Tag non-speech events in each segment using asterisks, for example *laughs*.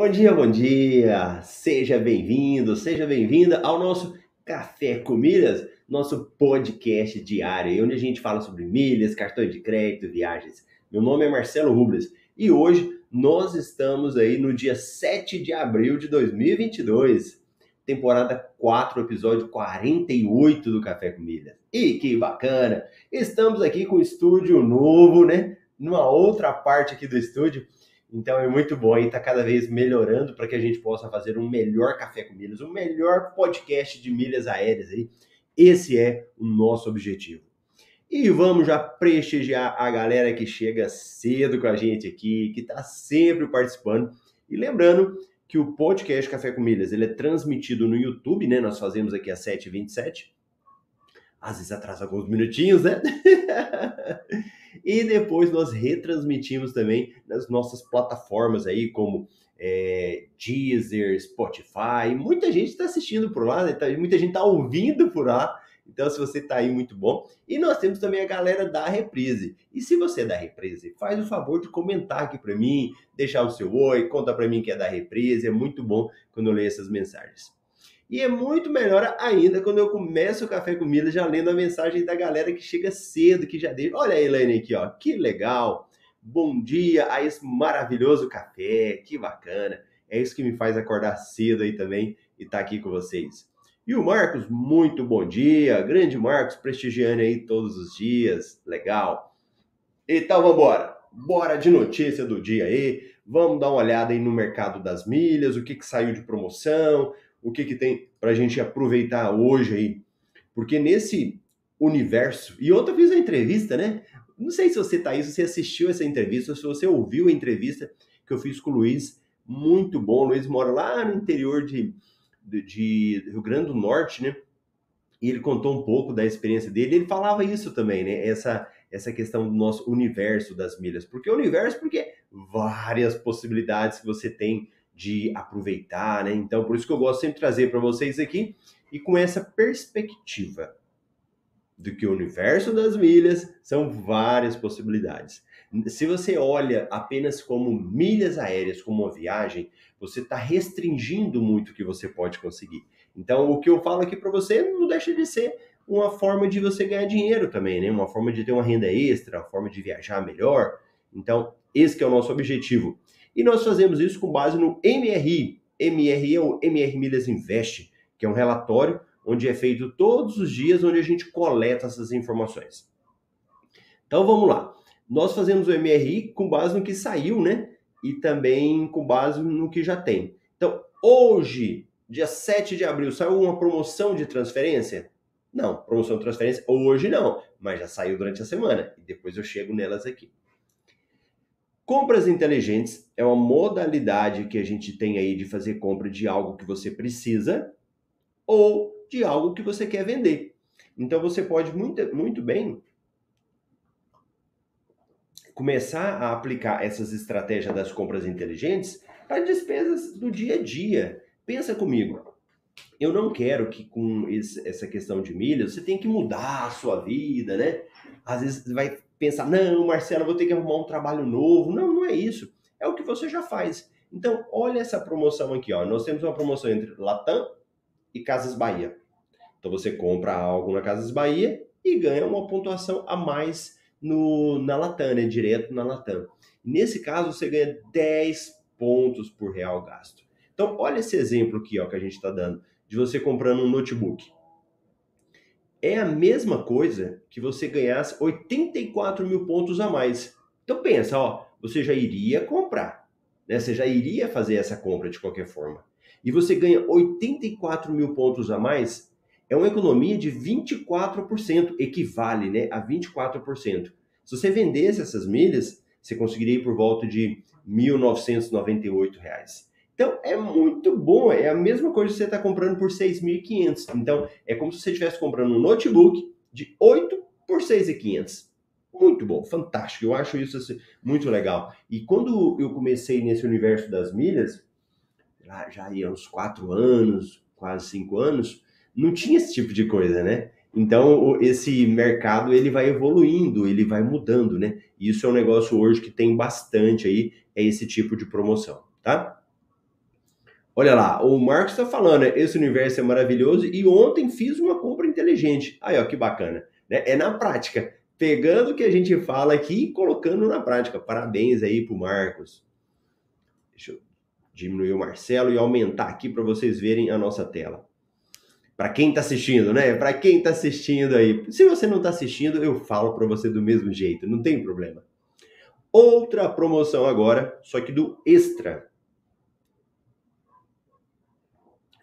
Bom dia, bom dia! Seja bem-vindo, seja bem-vinda ao nosso Café com Milhas, nosso podcast diário, onde a gente fala sobre milhas, cartões de crédito, viagens. Meu nome é Marcelo Rubles e hoje nós estamos aí no dia 7 de abril de 2022, temporada 4, episódio 48 do Café com Milhas. E que bacana! Estamos aqui com o estúdio novo, né? Numa outra parte aqui do estúdio então é muito bom e está cada vez melhorando para que a gente possa fazer um melhor café com milhas, um melhor podcast de milhas aéreas aí. Esse é o nosso objetivo. E vamos já prestigiar a galera que chega cedo com a gente aqui, que está sempre participando. E lembrando que o podcast Café com Milhas ele é transmitido no YouTube, né? Nós fazemos aqui às 7h27. Às vezes atrasa alguns minutinhos, né? *laughs* e depois nós retransmitimos também nas nossas plataformas aí, como é, Deezer, Spotify. Muita gente está assistindo por lá, né? Tá, muita gente está ouvindo por lá. Então, se você está aí, muito bom. E nós temos também a galera da Reprise. E se você é da Reprise, faz o favor de comentar aqui para mim, deixar o seu oi, conta para mim que é da Reprise. É muito bom quando eu leio essas mensagens. E é muito melhor ainda quando eu começo o Café com Milha já lendo a mensagem da galera que chega cedo, que já deixa. Olha a Elaine aqui, ó. Que legal. Bom dia a esse maravilhoso café. Que bacana. É isso que me faz acordar cedo aí também e estar tá aqui com vocês. E o Marcos, muito bom dia. Grande Marcos, prestigiando aí todos os dias. Legal. Então, vamos embora. Bora de notícia do dia aí. Vamos dar uma olhada aí no mercado das milhas, o que, que saiu de promoção, o que, que tem para a gente aproveitar hoje aí. Porque nesse universo, e ontem eu fiz a entrevista, né? Não sei se você tá aí, se você assistiu essa entrevista, se você ouviu a entrevista que eu fiz com o Luiz, muito bom. O Luiz mora lá no interior de, de, de Rio Grande do Norte, né? E ele contou um pouco da experiência dele. Ele falava isso também, né? Essa, essa questão do nosso universo das milhas. Por que universo? Porque várias possibilidades que você tem de aproveitar, né? Então, por isso que eu gosto sempre de trazer para vocês aqui e com essa perspectiva do que o universo das milhas são várias possibilidades. Se você olha apenas como milhas aéreas, como uma viagem, você está restringindo muito o que você pode conseguir. Então, o que eu falo aqui para você não deixa de ser uma forma de você ganhar dinheiro também, né? Uma forma de ter uma renda extra, uma forma de viajar melhor. Então, esse é o nosso objetivo. E nós fazemos isso com base no MRI. MRI é o MR Milhas Invest, que é um relatório onde é feito todos os dias, onde a gente coleta essas informações. Então vamos lá. Nós fazemos o MRI com base no que saiu, né? E também com base no que já tem. Então, hoje, dia 7 de abril, saiu uma promoção de transferência? Não, promoção de transferência hoje não, mas já saiu durante a semana. E depois eu chego nelas aqui. Compras inteligentes é uma modalidade que a gente tem aí de fazer compra de algo que você precisa ou de algo que você quer vender. Então você pode muito, muito bem começar a aplicar essas estratégias das compras inteligentes para despesas do dia a dia. Pensa comigo. Eu não quero que com esse, essa questão de milhas você tenha que mudar a sua vida, né? Às vezes vai pensar, não, Marcelo, vou ter que arrumar um trabalho novo. Não, não é isso. É o que você já faz. Então, olha essa promoção aqui, ó. Nós temos uma promoção entre Latam e Casas Bahia. Então você compra algo na Casas Bahia e ganha uma pontuação a mais no, na Latam, né? Direto na Latam. Nesse caso, você ganha 10 pontos por real gasto. Então, olha esse exemplo aqui ó, que a gente está dando, de você comprando um notebook. É a mesma coisa que você ganhasse 84 mil pontos a mais. Então pensa, ó, você já iria comprar, né? Você já iria fazer essa compra de qualquer forma. E você ganha 84 mil pontos a mais, é uma economia de 24%, equivale né, a 24%. Se você vendesse essas milhas, você conseguiria ir por volta de R$ 1.998. Então é muito bom, é a mesma coisa que você está comprando por 6.500. Então é como se você estivesse comprando um notebook de 8 por 6.500. Muito bom, fantástico. Eu acho isso assim, muito legal. E quando eu comecei nesse universo das milhas, já, ia uns 4 anos, quase 5 anos, não tinha esse tipo de coisa, né? Então, esse mercado ele vai evoluindo, ele vai mudando, né? E isso é um negócio hoje que tem bastante aí, é esse tipo de promoção, tá? Olha lá, o Marcos está falando, né? esse universo é maravilhoso e ontem fiz uma compra inteligente. Aí, ó, que bacana. Né? É na prática, pegando o que a gente fala aqui e colocando na prática. Parabéns aí pro Marcos. Deixa eu diminuir o Marcelo e aumentar aqui para vocês verem a nossa tela. Para quem está assistindo, né? Para quem está assistindo aí. Se você não está assistindo, eu falo para você do mesmo jeito, não tem problema. Outra promoção agora, só que do Extra.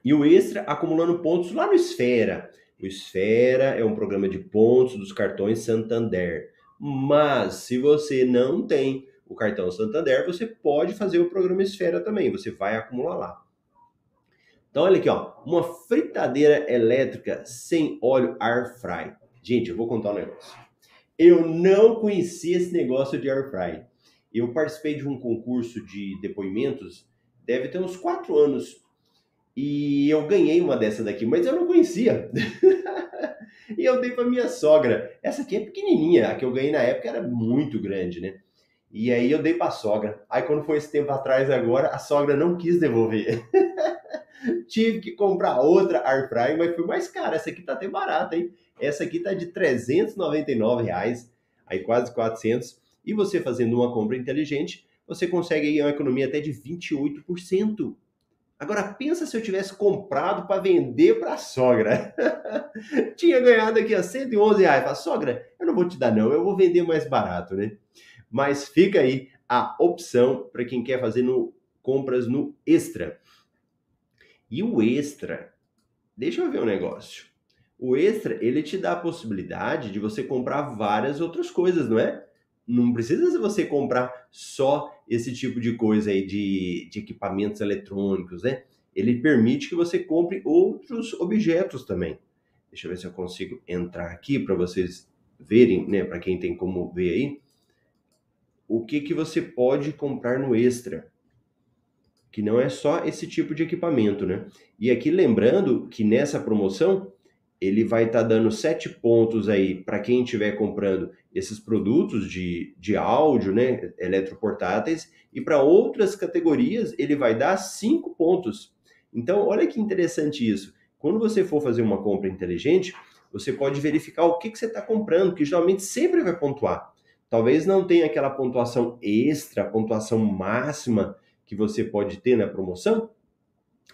E o Extra acumulando pontos lá no Esfera. O Esfera é um programa de pontos dos cartões Santander. Mas se você não tem o cartão Santander, você pode fazer o programa Esfera também. Você vai acumular lá. Então olha aqui, ó, uma fritadeira elétrica sem óleo air fry. Gente, eu vou contar um negócio. Eu não conhecia esse negócio de air fry. Eu participei de um concurso de depoimentos, deve ter uns quatro anos e eu ganhei uma dessa daqui, mas eu não conhecia. *laughs* e eu dei para minha sogra. Essa aqui é pequenininha, a que eu ganhei na época era muito grande, né? E aí eu dei para a sogra. Aí quando foi esse tempo atrás agora, a sogra não quis devolver. *laughs* Tive que comprar outra air fry, mas foi mais cara. Essa aqui tá até barata, hein? Essa aqui tá de 399 reais, aí quase 400. E você fazendo uma compra inteligente, você consegue aí uma economia até de 28%. Agora pensa se eu tivesse comprado para vender para a sogra. *laughs* Tinha ganhado aqui a 111 reais. Fala, sogra, eu não vou te dar não, eu vou vender mais barato, né? Mas fica aí a opção para quem quer fazer no, compras no Extra. E o Extra, deixa eu ver um negócio. O Extra, ele te dá a possibilidade de você comprar várias outras coisas, não é? Não precisa você comprar só esse tipo de coisa aí de, de equipamentos eletrônicos, né? Ele permite que você compre outros objetos também. Deixa eu ver se eu consigo entrar aqui para vocês verem, né? Para quem tem como ver aí, o que que você pode comprar no extra, que não é só esse tipo de equipamento, né? E aqui lembrando que nessa promoção ele vai estar tá dando sete pontos aí para quem estiver comprando esses produtos de, de áudio, né, eletroportáteis, e para outras categorias ele vai dar cinco pontos. Então, olha que interessante isso. Quando você for fazer uma compra inteligente, você pode verificar o que, que você está comprando, que geralmente sempre vai pontuar. Talvez não tenha aquela pontuação extra, pontuação máxima que você pode ter na promoção,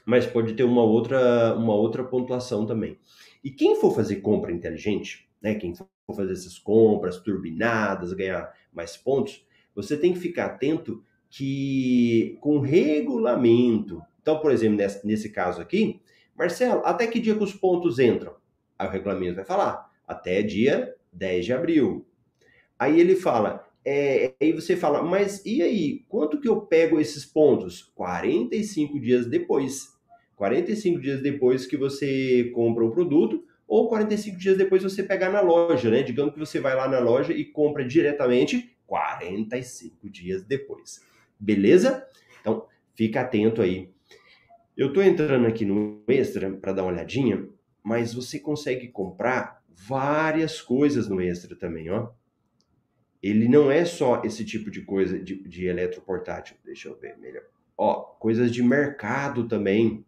mas pode ter uma outra, uma outra pontuação também. E quem for fazer compra inteligente, né, quem for fazer essas compras turbinadas, ganhar mais pontos, você tem que ficar atento que com regulamento. Então, por exemplo, nesse, nesse caso aqui, Marcelo, até que dia que os pontos entram? Aí o regulamento vai falar, até dia 10 de abril. Aí ele fala, é, aí você fala, mas e aí, quanto que eu pego esses pontos? 45 dias depois. 45 dias depois que você compra o produto, ou 45 dias depois você pegar na loja, né? Digamos que você vai lá na loja e compra diretamente 45 dias depois. Beleza? Então, fica atento aí. Eu estou entrando aqui no Extra para dar uma olhadinha, mas você consegue comprar várias coisas no Extra também, ó. Ele não é só esse tipo de coisa de, de eletroportátil. Deixa eu ver melhor. Ó, coisas de mercado também.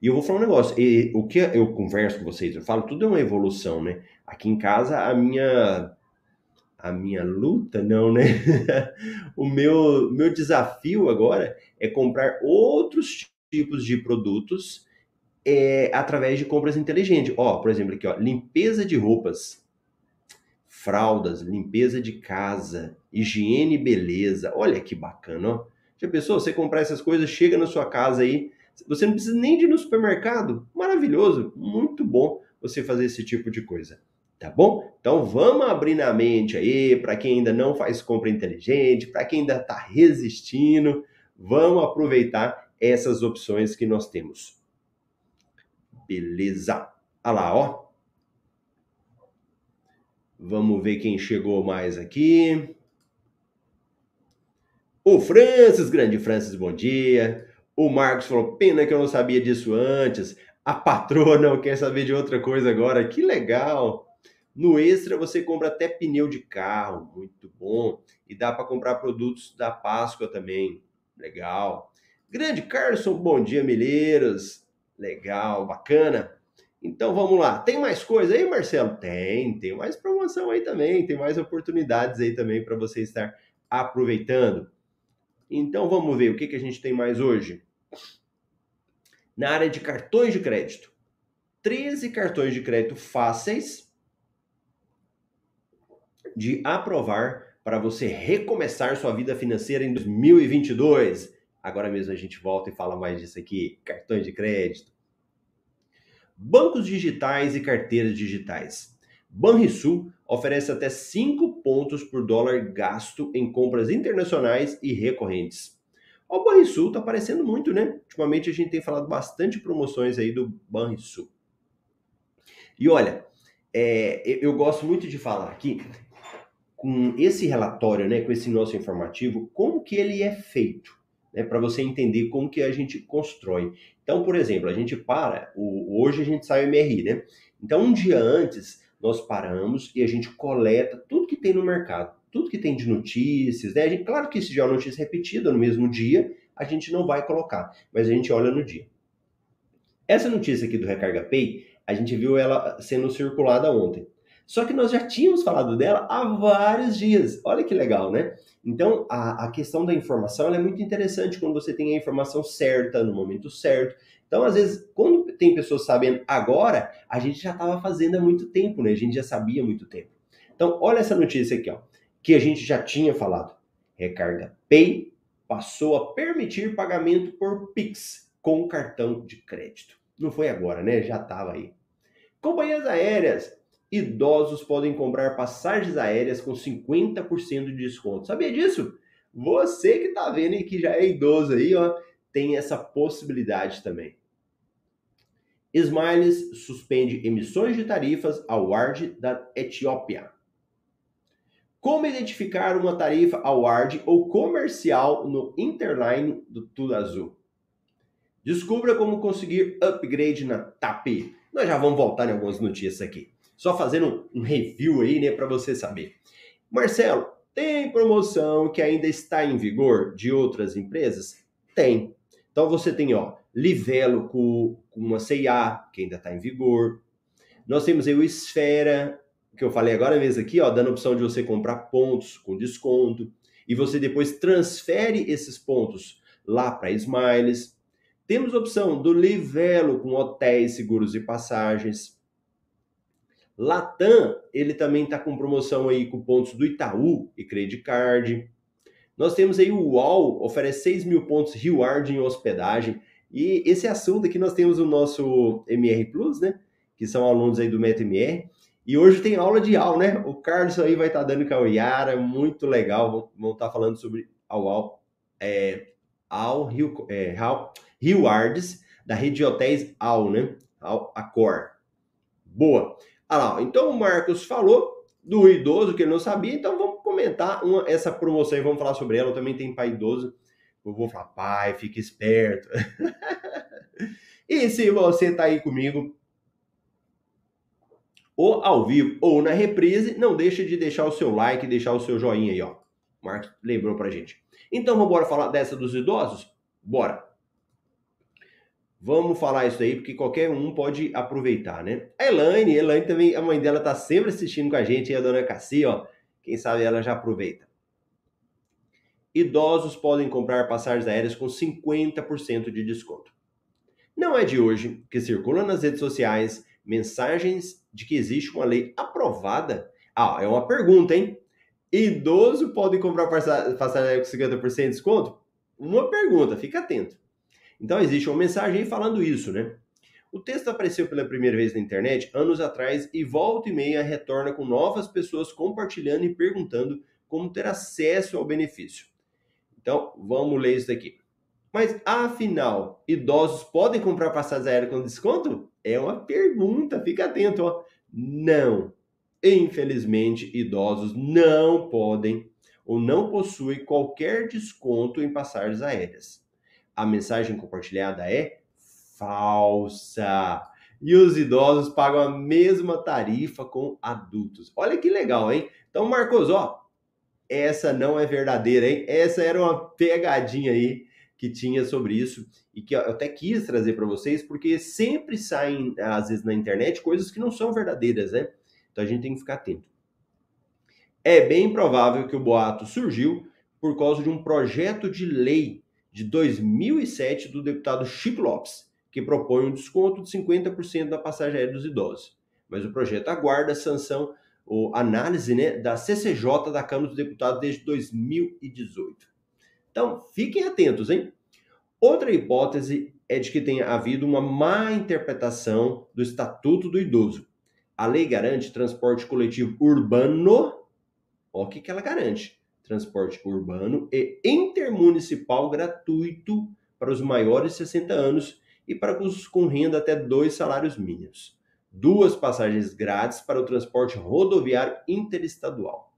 E eu vou falar um negócio, e, o que eu converso com vocês, eu falo, tudo é uma evolução, né? Aqui em casa, a minha a minha luta, não, né? *laughs* o meu, meu desafio agora é comprar outros tipos de produtos é, através de compras inteligentes. Ó, por exemplo, aqui, ó, limpeza de roupas, fraldas, limpeza de casa, higiene e beleza. Olha que bacana, ó. Já pensou? Você comprar essas coisas, chega na sua casa aí, você não precisa nem de ir no supermercado. Maravilhoso, muito bom você fazer esse tipo de coisa. Tá bom? Então vamos abrir na mente aí, para quem ainda não faz compra inteligente, para quem ainda está resistindo, vamos aproveitar essas opções que nós temos. Beleza? Olha lá, ó. Vamos ver quem chegou mais aqui. O Francis, grande Francis, bom dia. O Marcos falou: pena que eu não sabia disso antes. A patroa não quer saber de outra coisa agora. Que legal! No Extra você compra até pneu de carro, muito bom. E dá para comprar produtos da Páscoa também. Legal. Grande Carlson, bom dia, Milheiros. Legal, bacana. Então vamos lá. Tem mais coisa aí, Marcelo? Tem, tem mais promoção aí também, tem mais oportunidades aí também para você estar aproveitando. Então vamos ver o que, que a gente tem mais hoje. Na área de cartões de crédito. 13 cartões de crédito fáceis de aprovar para você recomeçar sua vida financeira em 2022. Agora mesmo a gente volta e fala mais disso aqui. Cartões de crédito. Bancos digitais e carteiras digitais. Banrisul oferece até 5 pontos por dólar gasto em compras internacionais e recorrentes. O Banrisul está aparecendo muito, né? Ultimamente a gente tem falado bastante promoções aí do Banrisul. E olha, é, eu gosto muito de falar aqui com esse relatório, né, com esse nosso informativo, como que ele é feito né, para você entender como que a gente constrói. Então, por exemplo, a gente para, o, hoje a gente sai o MRI, né? Então, um dia antes, nós paramos e a gente coleta tudo que tem no mercado, tudo que tem de notícias, né? Gente, claro que se tiver uma notícia repetida no mesmo dia, a gente não vai colocar, mas a gente olha no dia. Essa notícia aqui do Recarga Pay, a gente viu ela sendo circulada ontem. Só que nós já tínhamos falado dela há vários dias. Olha que legal, né? Então, a, a questão da informação é muito interessante quando você tem a informação certa, no momento certo. Então, às vezes, quando tem pessoas sabendo agora, a gente já estava fazendo há muito tempo, né? A gente já sabia há muito tempo. Então, olha essa notícia aqui, ó, que a gente já tinha falado. Recarga Pay passou a permitir pagamento por Pix com cartão de crédito. Não foi agora, né? Já estava aí. Companhias aéreas idosos podem comprar passagens aéreas com 50% de desconto. Sabia disso? Você que está vendo e que já é idoso aí, ó, tem essa possibilidade também. Smiles suspende emissões de tarifas ao WARD da Etiópia. Como identificar uma tarifa award ou comercial no Interline do Tudo Azul? Descubra como conseguir upgrade na TAP. Nós já vamos voltar em algumas notícias aqui. Só fazendo um review aí, né, para você saber. Marcelo, tem promoção que ainda está em vigor de outras empresas? Tem. Então você tem, ó, Livelo com, uma CIA, que ainda está em vigor. Nós temos aí o Esfera, que eu falei agora mesmo aqui, ó, dando a opção de você comprar pontos com desconto. E você depois transfere esses pontos lá para Smiles. Temos a opção do Livelo com hotéis, seguros e passagens. Latam, ele também está com promoção aí com pontos do Itaú e Credit Card. Nós temos aí o UOL, oferece 6 mil pontos reward em hospedagem. E esse assunto aqui nós temos o nosso MR Plus, né? Que são alunos aí do MetaMR. E hoje tem aula de aula, né? O Carlos aí vai estar tá dando com a Yara, muito legal. Vão estar tá falando sobre a UOL, é, Al Rio, é, Rewards, da rede de hotéis AL, né? Al Accor. Boa. Ah lá, então o Marcos falou do idoso que ele não sabia, então vamos comentar uma, essa promoção e vamos falar sobre ela. Eu também tenho pai idoso. Eu vou falar, pai, fique esperto. *laughs* e se você está aí comigo, ou ao vivo ou na reprise, não deixa de deixar o seu like, deixar o seu joinha aí, ó. O Marcos lembrou pra gente. Então vamos falar dessa dos idosos? Bora! Vamos falar isso aí, porque qualquer um pode aproveitar, né? A Elaine, a Elaine também, a mãe dela tá sempre assistindo com a gente, e a dona Cassi, ó, Quem sabe ela já aproveita. Idosos podem comprar passagens aéreas com 50% de desconto. Não é de hoje que circulam nas redes sociais mensagens de que existe uma lei aprovada. Ah, é uma pergunta, hein? Idoso pode comprar passagem aérea com 50% de desconto? Uma pergunta, fica atento. Então existe uma mensagem falando isso, né? O texto apareceu pela primeira vez na internet anos atrás e volta e meia retorna com novas pessoas compartilhando e perguntando como ter acesso ao benefício. Então, vamos ler isso daqui. Mas afinal, idosos podem comprar passagens aéreas com desconto? É uma pergunta, fica atento, ó. Não. Infelizmente, idosos não podem ou não possuem qualquer desconto em passagens aéreas. A mensagem compartilhada é falsa. E os idosos pagam a mesma tarifa com adultos. Olha que legal, hein? Então, Marcos, ó, essa não é verdadeira, hein? Essa era uma pegadinha aí que tinha sobre isso e que eu até quis trazer para vocês, porque sempre saem, às vezes, na internet coisas que não são verdadeiras, né? Então a gente tem que ficar atento. É bem provável que o boato surgiu por causa de um projeto de lei de 2007 do deputado Chico Lopes, que propõe um desconto de 50% da passagem aérea dos idosos. Mas o projeto aguarda sanção ou análise né, da CCJ da Câmara dos Deputados desde 2018. Então, fiquem atentos, hein? Outra hipótese é de que tenha havido uma má interpretação do Estatuto do Idoso. A lei garante transporte coletivo urbano. O que, que ela garante: transporte urbano e intermunicipal gratuito para os maiores de 60 anos e para os com renda até dois salários mínimos. Duas passagens grátis para o transporte rodoviário interestadual.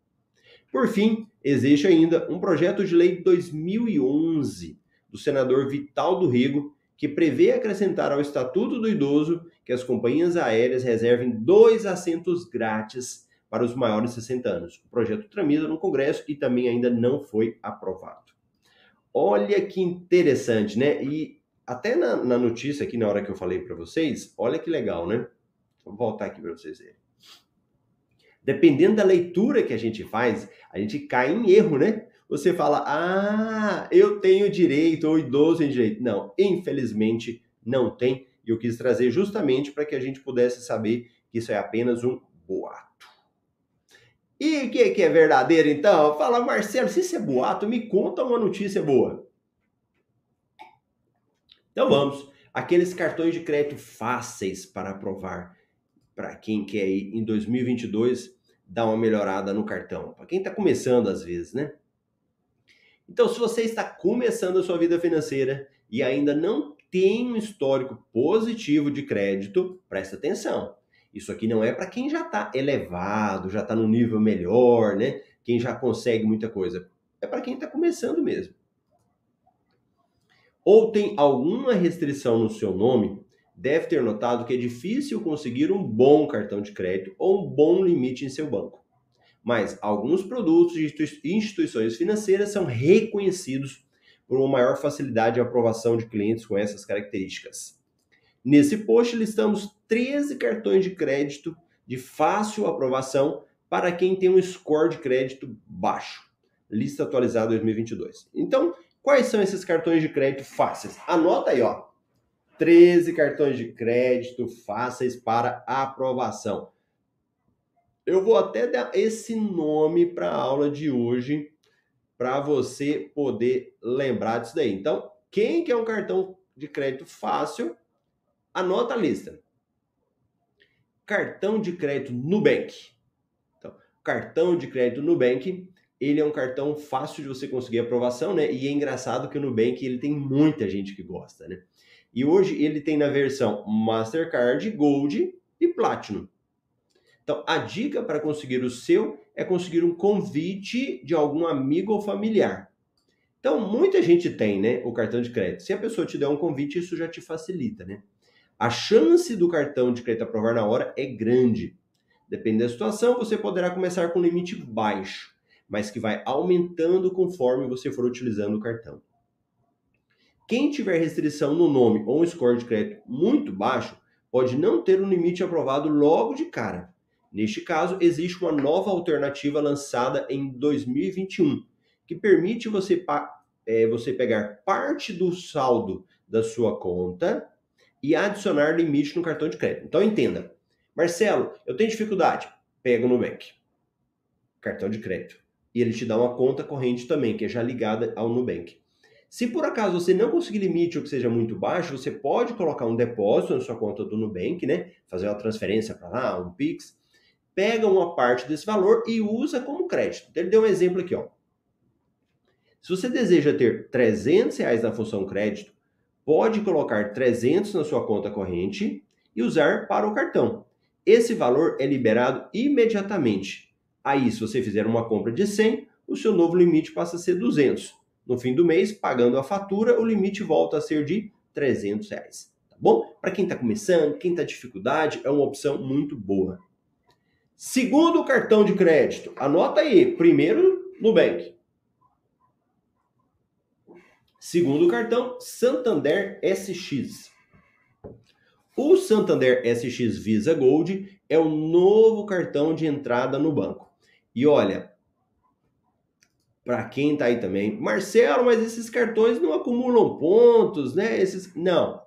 Por fim, existe ainda um projeto de lei de 2011 do senador Vital do Rigo que prevê acrescentar ao Estatuto do Idoso que as companhias aéreas reservem dois assentos grátis para os maiores de 60 anos. O projeto tramita no Congresso e também ainda não foi aprovado. Olha que interessante, né? E até na, na notícia aqui, na hora que eu falei para vocês, olha que legal, né? Vou voltar aqui para vocês verem. Dependendo da leitura que a gente faz, a gente cai em erro, né? Você fala, ah, eu tenho direito, ou idoso tem direito. Não, infelizmente não tem. E eu quis trazer justamente para que a gente pudesse saber que isso é apenas um boato. E o que, que é verdadeiro então? Fala, Marcelo, se isso é boato, me conta uma notícia boa. Então vamos. Aqueles cartões de crédito fáceis para aprovar para quem quer ir em 2022 dar uma melhorada no cartão. Para quem está começando às vezes, né? Então, se você está começando a sua vida financeira e ainda não tem um histórico positivo de crédito, presta atenção. Isso aqui não é para quem já está elevado, já está no nível melhor, né? Quem já consegue muita coisa. É para quem está começando mesmo. Ou tem alguma restrição no seu nome, deve ter notado que é difícil conseguir um bom cartão de crédito ou um bom limite em seu banco. Mas alguns produtos de instituições financeiras são reconhecidos por uma maior facilidade de aprovação de clientes com essas características. Nesse post listamos 13 cartões de crédito de fácil aprovação para quem tem um score de crédito baixo. Lista atualizada 2022. Então, quais são esses cartões de crédito fáceis? Anota aí, ó. 13 cartões de crédito fáceis para aprovação. Eu vou até dar esse nome para a aula de hoje para você poder lembrar disso daí. Então, quem quer um cartão de crédito fácil, anota a lista. Cartão de crédito Nubank. Então, cartão de crédito Nubank, ele é um cartão fácil de você conseguir aprovação, né? E é engraçado que o Nubank ele tem muita gente que gosta, né? E hoje ele tem na versão Mastercard, Gold e Platinum. Então, a dica para conseguir o seu é conseguir um convite de algum amigo ou familiar. Então, muita gente tem, né, o cartão de crédito. Se a pessoa te der um convite, isso já te facilita, né? A chance do cartão de crédito aprovar na hora é grande. Depende da situação, você poderá começar com limite baixo, mas que vai aumentando conforme você for utilizando o cartão. Quem tiver restrição no nome ou um score de crédito muito baixo pode não ter um limite aprovado logo de cara. Neste caso, existe uma nova alternativa lançada em 2021 que permite você, é, você pegar parte do saldo da sua conta e adicionar limite no cartão de crédito. Então entenda, Marcelo, eu tenho dificuldade, pega o Nubank, cartão de crédito, e ele te dá uma conta corrente também, que é já ligada ao Nubank. Se por acaso você não conseguir limite ou que seja muito baixo, você pode colocar um depósito na sua conta do Nubank, né? Fazer uma transferência para lá, um Pix. Pega uma parte desse valor e usa como crédito. Então, ele deu um exemplo aqui, ó. Se você deseja ter 300 reais na função crédito, pode colocar 300 na sua conta corrente e usar para o cartão. Esse valor é liberado imediatamente. Aí, se você fizer uma compra de 100, o seu novo limite passa a ser 200. No fim do mês, pagando a fatura, o limite volta a ser de 300 reais. Tá bom? Para quem está começando, quem está dificuldade, é uma opção muito boa. Segundo cartão de crédito, anota aí. Primeiro, Nubank. Segundo cartão, Santander SX. O Santander SX Visa Gold é o novo cartão de entrada no banco. E olha, para quem está aí também, Marcelo, mas esses cartões não acumulam pontos, né? Esses não.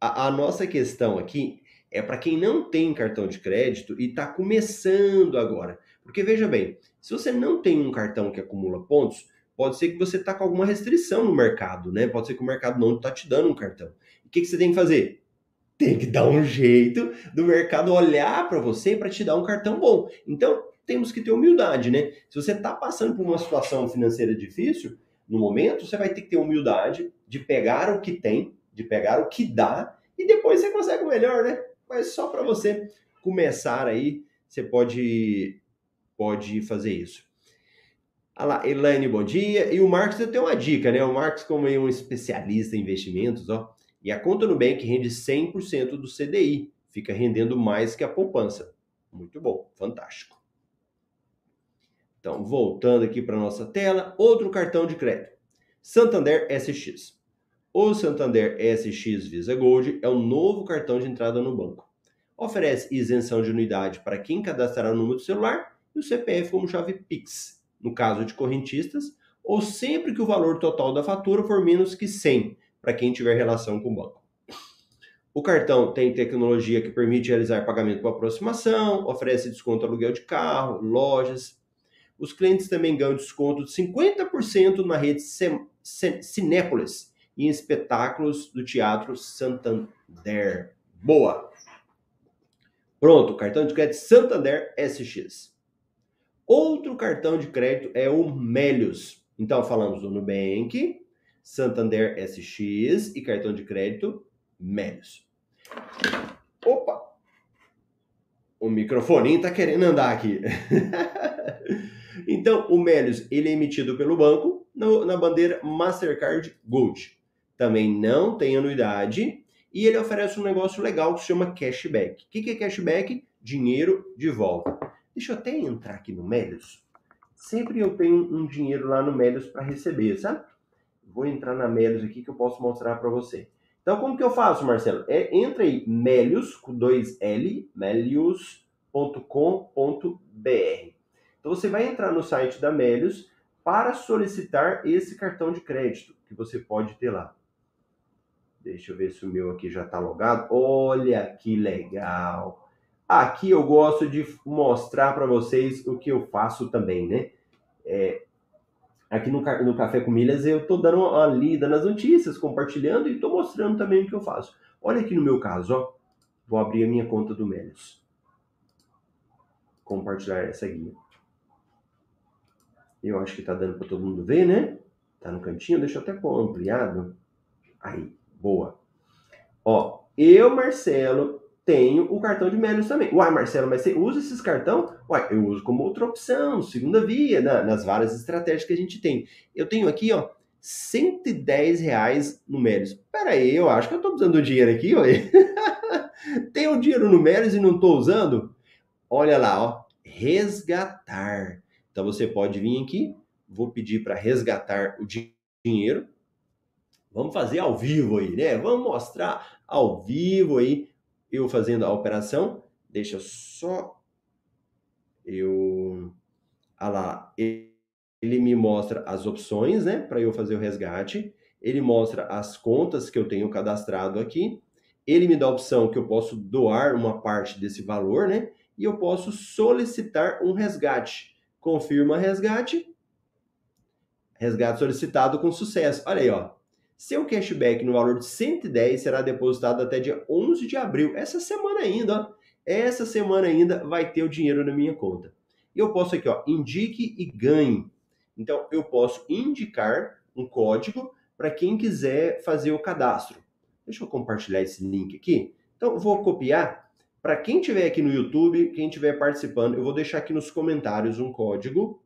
A, a nossa questão aqui é para quem não tem cartão de crédito e está começando agora. Porque veja bem, se você não tem um cartão que acumula pontos, pode ser que você está com alguma restrição no mercado, né? Pode ser que o mercado não está te dando um cartão. O que, que você tem que fazer? Tem que dar um jeito do mercado olhar para você para te dar um cartão bom. Então, temos que ter humildade, né? Se você está passando por uma situação financeira difícil, no momento, você vai ter que ter humildade de pegar o que tem, de pegar o que dá, e depois você consegue o melhor, né? Mas só para você começar aí, você pode, pode fazer isso. Olha lá, Elaine, bom dia. E o Marcos, eu tenho uma dica, né? O Marcos, como é um especialista em investimentos, ó, e a conta no Bank rende 100% do CDI, fica rendendo mais que a poupança. Muito bom, fantástico. Então, voltando aqui para nossa tela, outro cartão de crédito. Santander SX. O Santander SX Visa Gold é o novo cartão de entrada no banco. Oferece isenção de unidade para quem cadastrar o número do celular e o CPF como chave Pix no caso de correntistas, ou sempre que o valor total da fatura for menos que 100, para quem tiver relação com o banco. O cartão tem tecnologia que permite realizar pagamento por aproximação, oferece desconto aluguel de carro, lojas. Os clientes também ganham desconto de 50% na rede Cinépolis e em espetáculos do Teatro Santander. Boa! Pronto, cartão de crédito Santander SX. Outro cartão de crédito é o Melius. Então, falamos do Nubank, Santander SX e cartão de crédito Melius. Opa! O microfoninho está querendo andar aqui. *laughs* então, o Melius ele é emitido pelo banco no, na bandeira Mastercard Gold. Também não tem anuidade e ele oferece um negócio legal que se chama cashback. O que é cashback? Dinheiro de volta. Deixa eu até entrar aqui no Melios. Sempre eu tenho um dinheiro lá no Melios para receber, sabe? Vou entrar na Melios aqui que eu posso mostrar para você. Então, como que eu faço, Marcelo? É, entra aí, Melios, com dois L, melius.com.br. Então, você vai entrar no site da Melios para solicitar esse cartão de crédito que você pode ter lá. Deixa eu ver se o meu aqui já está logado. Olha que legal! Aqui eu gosto de mostrar para vocês o que eu faço também, né? É, aqui no, no Café com Milhas eu estou dando uma lida nas notícias, compartilhando e estou mostrando também o que eu faço. Olha aqui no meu caso, ó. Vou abrir a minha conta do Melios. Compartilhar essa guia. Eu acho que está dando para todo mundo ver, né? Tá no cantinho, deixa eu até pôr ampliado. Aí, boa. Ó, eu, Marcelo, tenho o cartão de Melios também. Uai, Marcelo, mas você usa esses cartão? Uai, eu uso como outra opção, segunda via, né? nas várias estratégias que a gente tem. Eu tenho aqui, ó, 110 reais no Melios. Pera aí, eu acho que eu tô usando o dinheiro aqui, ué. *laughs* tenho dinheiro no Melios e não tô usando? Olha lá, ó, resgatar. Então você pode vir aqui, vou pedir para resgatar o dinheiro. Vamos fazer ao vivo aí, né? Vamos mostrar ao vivo aí eu fazendo a operação. Deixa só Eu. Ah lá, ele me mostra as opções, né, para eu fazer o resgate. Ele mostra as contas que eu tenho cadastrado aqui. Ele me dá a opção que eu posso doar uma parte desse valor, né? E eu posso solicitar um resgate. Confirma resgate. Resgate solicitado com sucesso. Olha aí, ó. Seu cashback no valor de 110 será depositado até dia 11 de abril. Essa semana ainda, ó. Essa semana ainda vai ter o dinheiro na minha conta. E eu posso aqui, ó, indique e ganhe. Então, eu posso indicar um código para quem quiser fazer o cadastro. Deixa eu compartilhar esse link aqui. Então, vou copiar. Para quem estiver aqui no YouTube, quem estiver participando, eu vou deixar aqui nos comentários um código.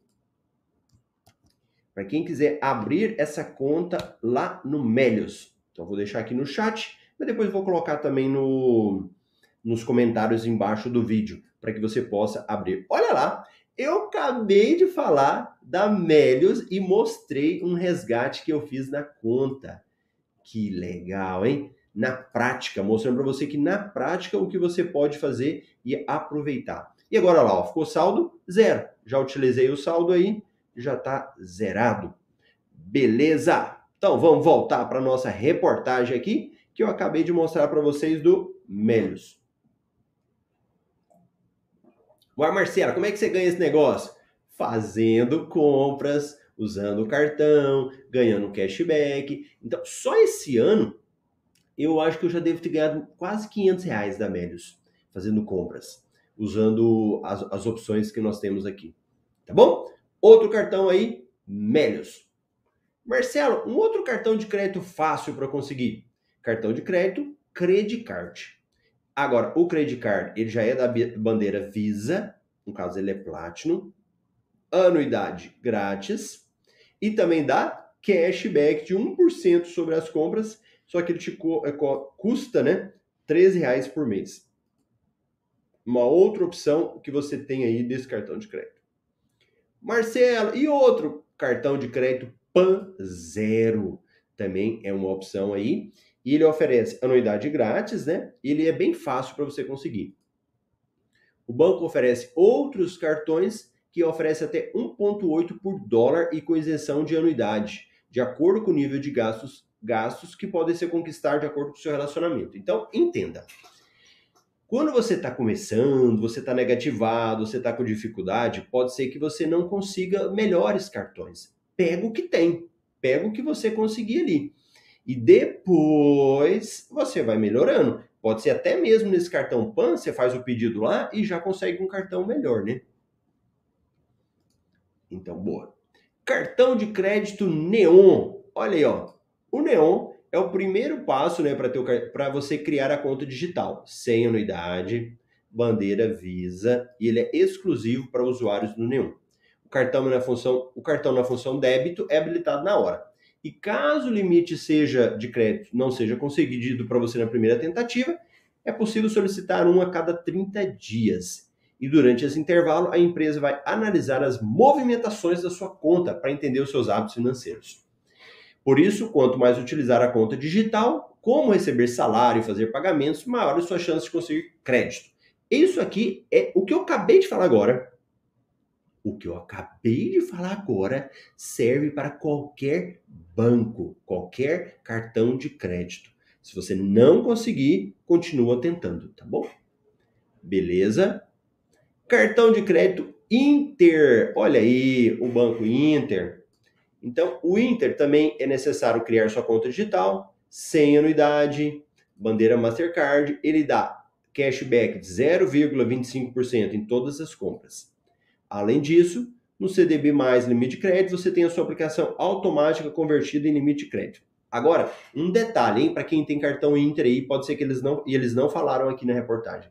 Para quem quiser abrir essa conta lá no Melios. Então, vou deixar aqui no chat, mas depois vou colocar também no, nos comentários embaixo do vídeo, para que você possa abrir. Olha lá, eu acabei de falar da Melios e mostrei um resgate que eu fiz na conta. Que legal, hein? Na prática, mostrando para você que na prática o que você pode fazer e aproveitar. E agora lá, ó, ficou saldo zero. Já utilizei o saldo aí, já está zerado. Beleza? Então vamos voltar para nossa reportagem aqui que eu acabei de mostrar para vocês do Melios. Ué, Marcela, como é que você ganha esse negócio? Fazendo compras, usando o cartão, ganhando cashback. Então, só esse ano, eu acho que eu já devo ter ganhado quase 500 reais da Melios, fazendo compras, usando as, as opções que nós temos aqui. Tá bom? Outro cartão aí, Melios. Marcelo, um outro cartão de crédito fácil para conseguir. Cartão de crédito, Credit Card. Agora, o credit card, ele já é da bandeira Visa, no caso ele é Platinum, anuidade grátis e também dá cashback de 1% sobre as compras, só que ele te é, custa, né, 13 reais por mês. Uma outra opção que você tem aí desse cartão de crédito. Marcelo, e outro cartão de crédito Pan Zero? Também é uma opção aí. E ele oferece anuidade grátis, né? Ele é bem fácil para você conseguir. O banco oferece outros cartões que oferece até 1,8 por dólar e com isenção de anuidade, de acordo com o nível de gastos, gastos que podem ser conquistados de acordo com o seu relacionamento. Então, entenda. Quando você está começando, você está negativado, você está com dificuldade, pode ser que você não consiga melhores cartões. Pega o que tem, pega o que você conseguir ali. E depois você vai melhorando. Pode ser até mesmo nesse cartão PAN, você faz o pedido lá e já consegue um cartão melhor, né? Então, boa. Cartão de crédito Neon. Olha aí, ó. O Neon é o primeiro passo, né, para você criar a conta digital, sem anuidade, bandeira Visa, e ele é exclusivo para usuários do Neon. O cartão na função, o cartão na função débito é habilitado na hora. E caso o limite seja de crédito não seja conseguido para você na primeira tentativa, é possível solicitar um a cada 30 dias. E durante esse intervalo, a empresa vai analisar as movimentações da sua conta para entender os seus hábitos financeiros. Por isso, quanto mais utilizar a conta digital, como receber salário e fazer pagamentos, maior sua chance de conseguir crédito. Isso aqui é o que eu acabei de falar agora. O que eu acabei de falar agora serve para qualquer banco, qualquer cartão de crédito. Se você não conseguir, continua tentando, tá bom? Beleza? Cartão de crédito Inter. Olha aí, o banco Inter. Então, o Inter também é necessário criar sua conta digital, sem anuidade, bandeira Mastercard, ele dá cashback de 0,25% em todas as compras. Além disso, no CDB mais limite de crédito, você tem a sua aplicação automática convertida em limite de crédito. Agora, um detalhe, para quem tem cartão Inter aí, pode ser que eles não, e eles não falaram aqui na reportagem.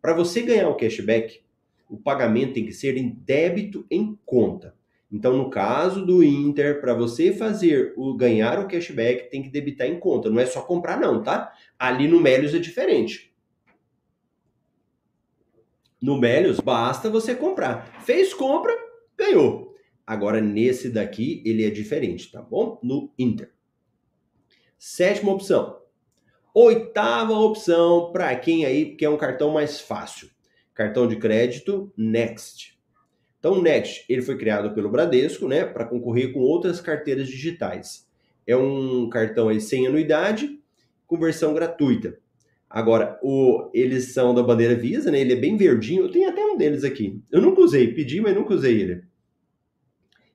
Para você ganhar o cashback, o pagamento tem que ser em débito em conta. Então, no caso do Inter, para você fazer o ganhar o cashback, tem que debitar em conta. Não é só comprar, não, tá? Ali no Melios é diferente. No Melios, basta você comprar. Fez compra, ganhou. Agora, nesse daqui, ele é diferente, tá bom? No Inter. Sétima opção. Oitava opção para quem aí quer um cartão mais fácil. cartão de crédito Next. Então, o Next ele foi criado pelo Bradesco, né, para concorrer com outras carteiras digitais. É um cartão aí sem anuidade, com versão gratuita. Agora, o, eles são da bandeira Visa, né? Ele é bem verdinho. Eu tenho até um deles aqui. Eu nunca usei, pedi, mas nunca usei ele.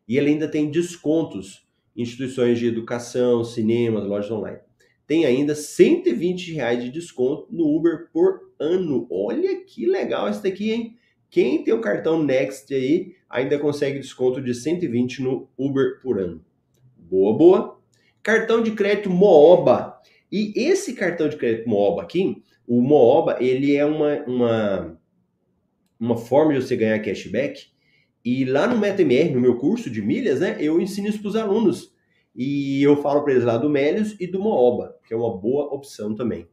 E ele ainda tem descontos em instituições de educação, cinemas, lojas online. Tem ainda 120 reais de desconto no Uber por ano. Olha que legal esse daqui, hein? Quem tem o cartão Next aí ainda consegue desconto de 120 no Uber por ano. Boa, boa. Cartão de crédito Mooba. E esse cartão de crédito Mooba aqui, o Mooba, ele é uma, uma, uma forma de você ganhar cashback. E lá no MetaMR, no meu curso de milhas, né, eu ensino isso para os alunos. E eu falo para eles lá do Melios e do Mooba, que é uma boa opção também.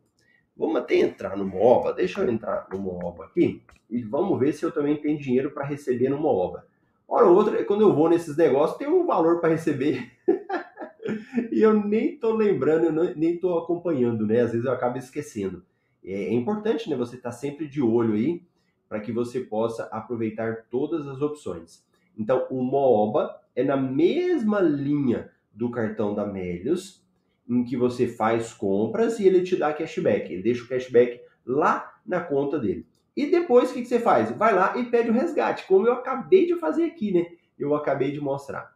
Vamos até entrar no Mooba. Deixa eu entrar no Mooba aqui e vamos ver se eu também tenho dinheiro para receber no Mooba. Hora ou outra, quando eu vou nesses negócios, tem um valor para receber. *laughs* e eu nem tô lembrando, nem tô acompanhando, né? Às vezes eu acabo esquecendo. É, é importante, né? Você estar tá sempre de olho aí para que você possa aproveitar todas as opções. Então, o Mooba é na mesma linha do cartão da Melios, em que você faz compras e ele te dá cashback. Ele deixa o cashback lá na conta dele. E depois o que, você faz? Vai lá e pede o resgate, como eu acabei de fazer aqui, né? Eu acabei de mostrar.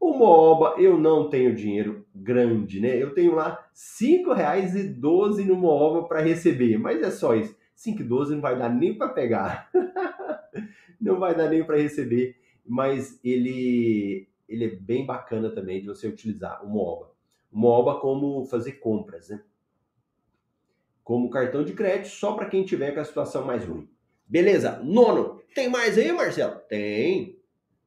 O Mooba, eu não tenho dinheiro grande, né? Eu tenho lá R$ 5,12 no Mooba para receber, mas é só isso. 5,12 não vai dar nem para pegar. *laughs* não vai dar nem para receber, mas ele ele é bem bacana também de você utilizar o Mooba. O Mooba como fazer compras, né? Como cartão de crédito só para quem tiver com a situação mais ruim. Beleza? Nono, tem mais aí, Marcelo? Tem.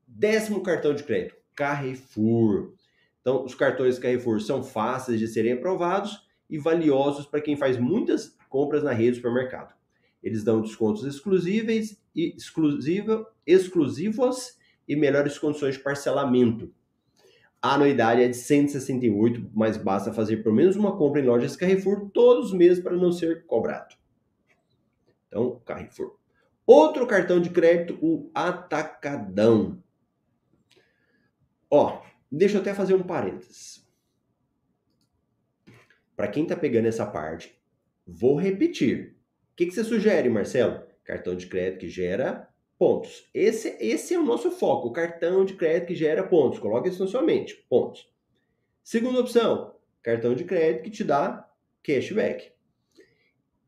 Décimo cartão de crédito Carrefour. Então, os cartões Carrefour são fáceis de serem aprovados e valiosos para quem faz muitas compras na rede do supermercado. Eles dão descontos exclusíveis e exclusiva, exclusivos e melhores condições de parcelamento. A anuidade é de 168, mas basta fazer pelo menos uma compra em lojas Carrefour todos os meses para não ser cobrado. Então, Carrefour. Outro cartão de crédito, o Atacadão. Ó, deixa eu até fazer um parênteses. Para quem tá pegando essa parte, vou repetir. O que, que você sugere, Marcelo? Cartão de crédito que gera pontos. Esse, esse é o nosso foco, o cartão de crédito que gera pontos. Coloque isso na sua mente, pontos. Segunda opção, cartão de crédito que te dá cashback.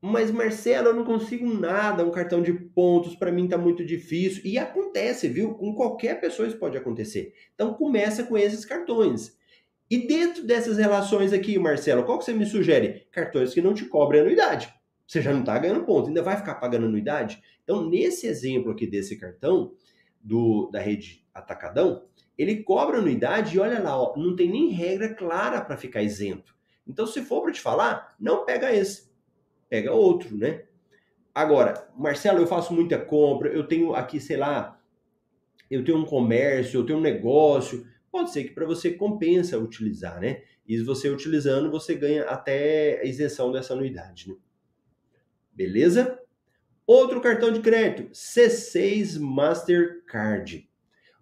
Mas Marcelo, eu não consigo nada, um cartão de pontos para mim tá muito difícil. E acontece, viu? Com qualquer pessoa isso pode acontecer. Então começa com esses cartões. E dentro dessas relações aqui, Marcelo, qual que você me sugere? Cartões que não te cobrem anuidade. Você já não está ganhando ponto, ainda vai ficar pagando anuidade? Então, nesse exemplo aqui desse cartão, do, da rede Atacadão, ele cobra anuidade e olha lá, ó, não tem nem regra clara para ficar isento. Então, se for para te falar, não pega esse pega outro, né? Agora, Marcelo, eu faço muita compra, eu tenho aqui, sei lá, eu tenho um comércio, eu tenho um negócio. Pode ser que para você compensa utilizar, né? E você utilizando, você ganha até a isenção dessa anuidade, né? Beleza? Outro cartão de crédito, C6 Mastercard.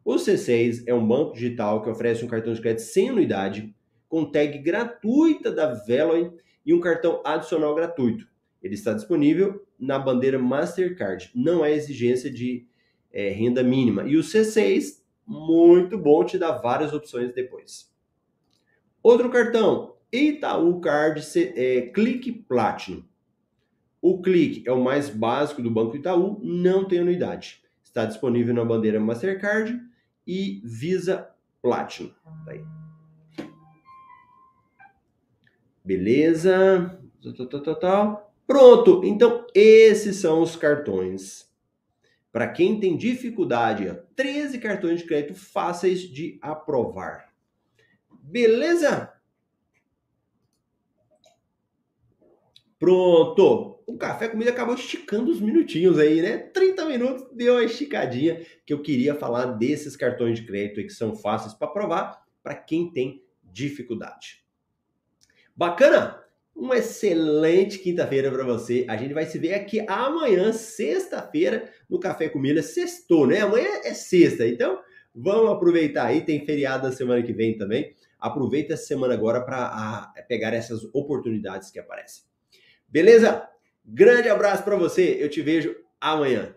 O C6 é um banco digital que oferece um cartão de crédito sem anuidade, com tag gratuita da Veloy e um cartão adicional gratuito. Ele está disponível na bandeira Mastercard. Não é exigência de é, renda mínima. E o C6, muito bom, te dá várias opções depois. Outro cartão, Itaú Card é, Clique Platinum. O Clique é o mais básico do Banco Itaú, não tem anuidade. Está disponível na bandeira Mastercard e Visa Platinum. Tá aí. Beleza. Tal. Pronto, então esses são os cartões. Para quem tem dificuldade, 13 cartões de crédito fáceis de aprovar. Beleza? Pronto! O café comida acabou esticando os minutinhos aí, né? 30 minutos deu uma esticadinha que eu queria falar desses cartões de crédito que são fáceis para aprovar para quem tem dificuldade. Bacana? uma excelente quinta-feira para você. A gente vai se ver aqui amanhã, sexta-feira, no Café com Milha. Sextou, né? Amanhã é sexta, então vamos aproveitar aí. Tem feriado na semana que vem também. Aproveita essa semana agora para pegar essas oportunidades que aparecem. Beleza? Grande abraço para você. Eu te vejo amanhã.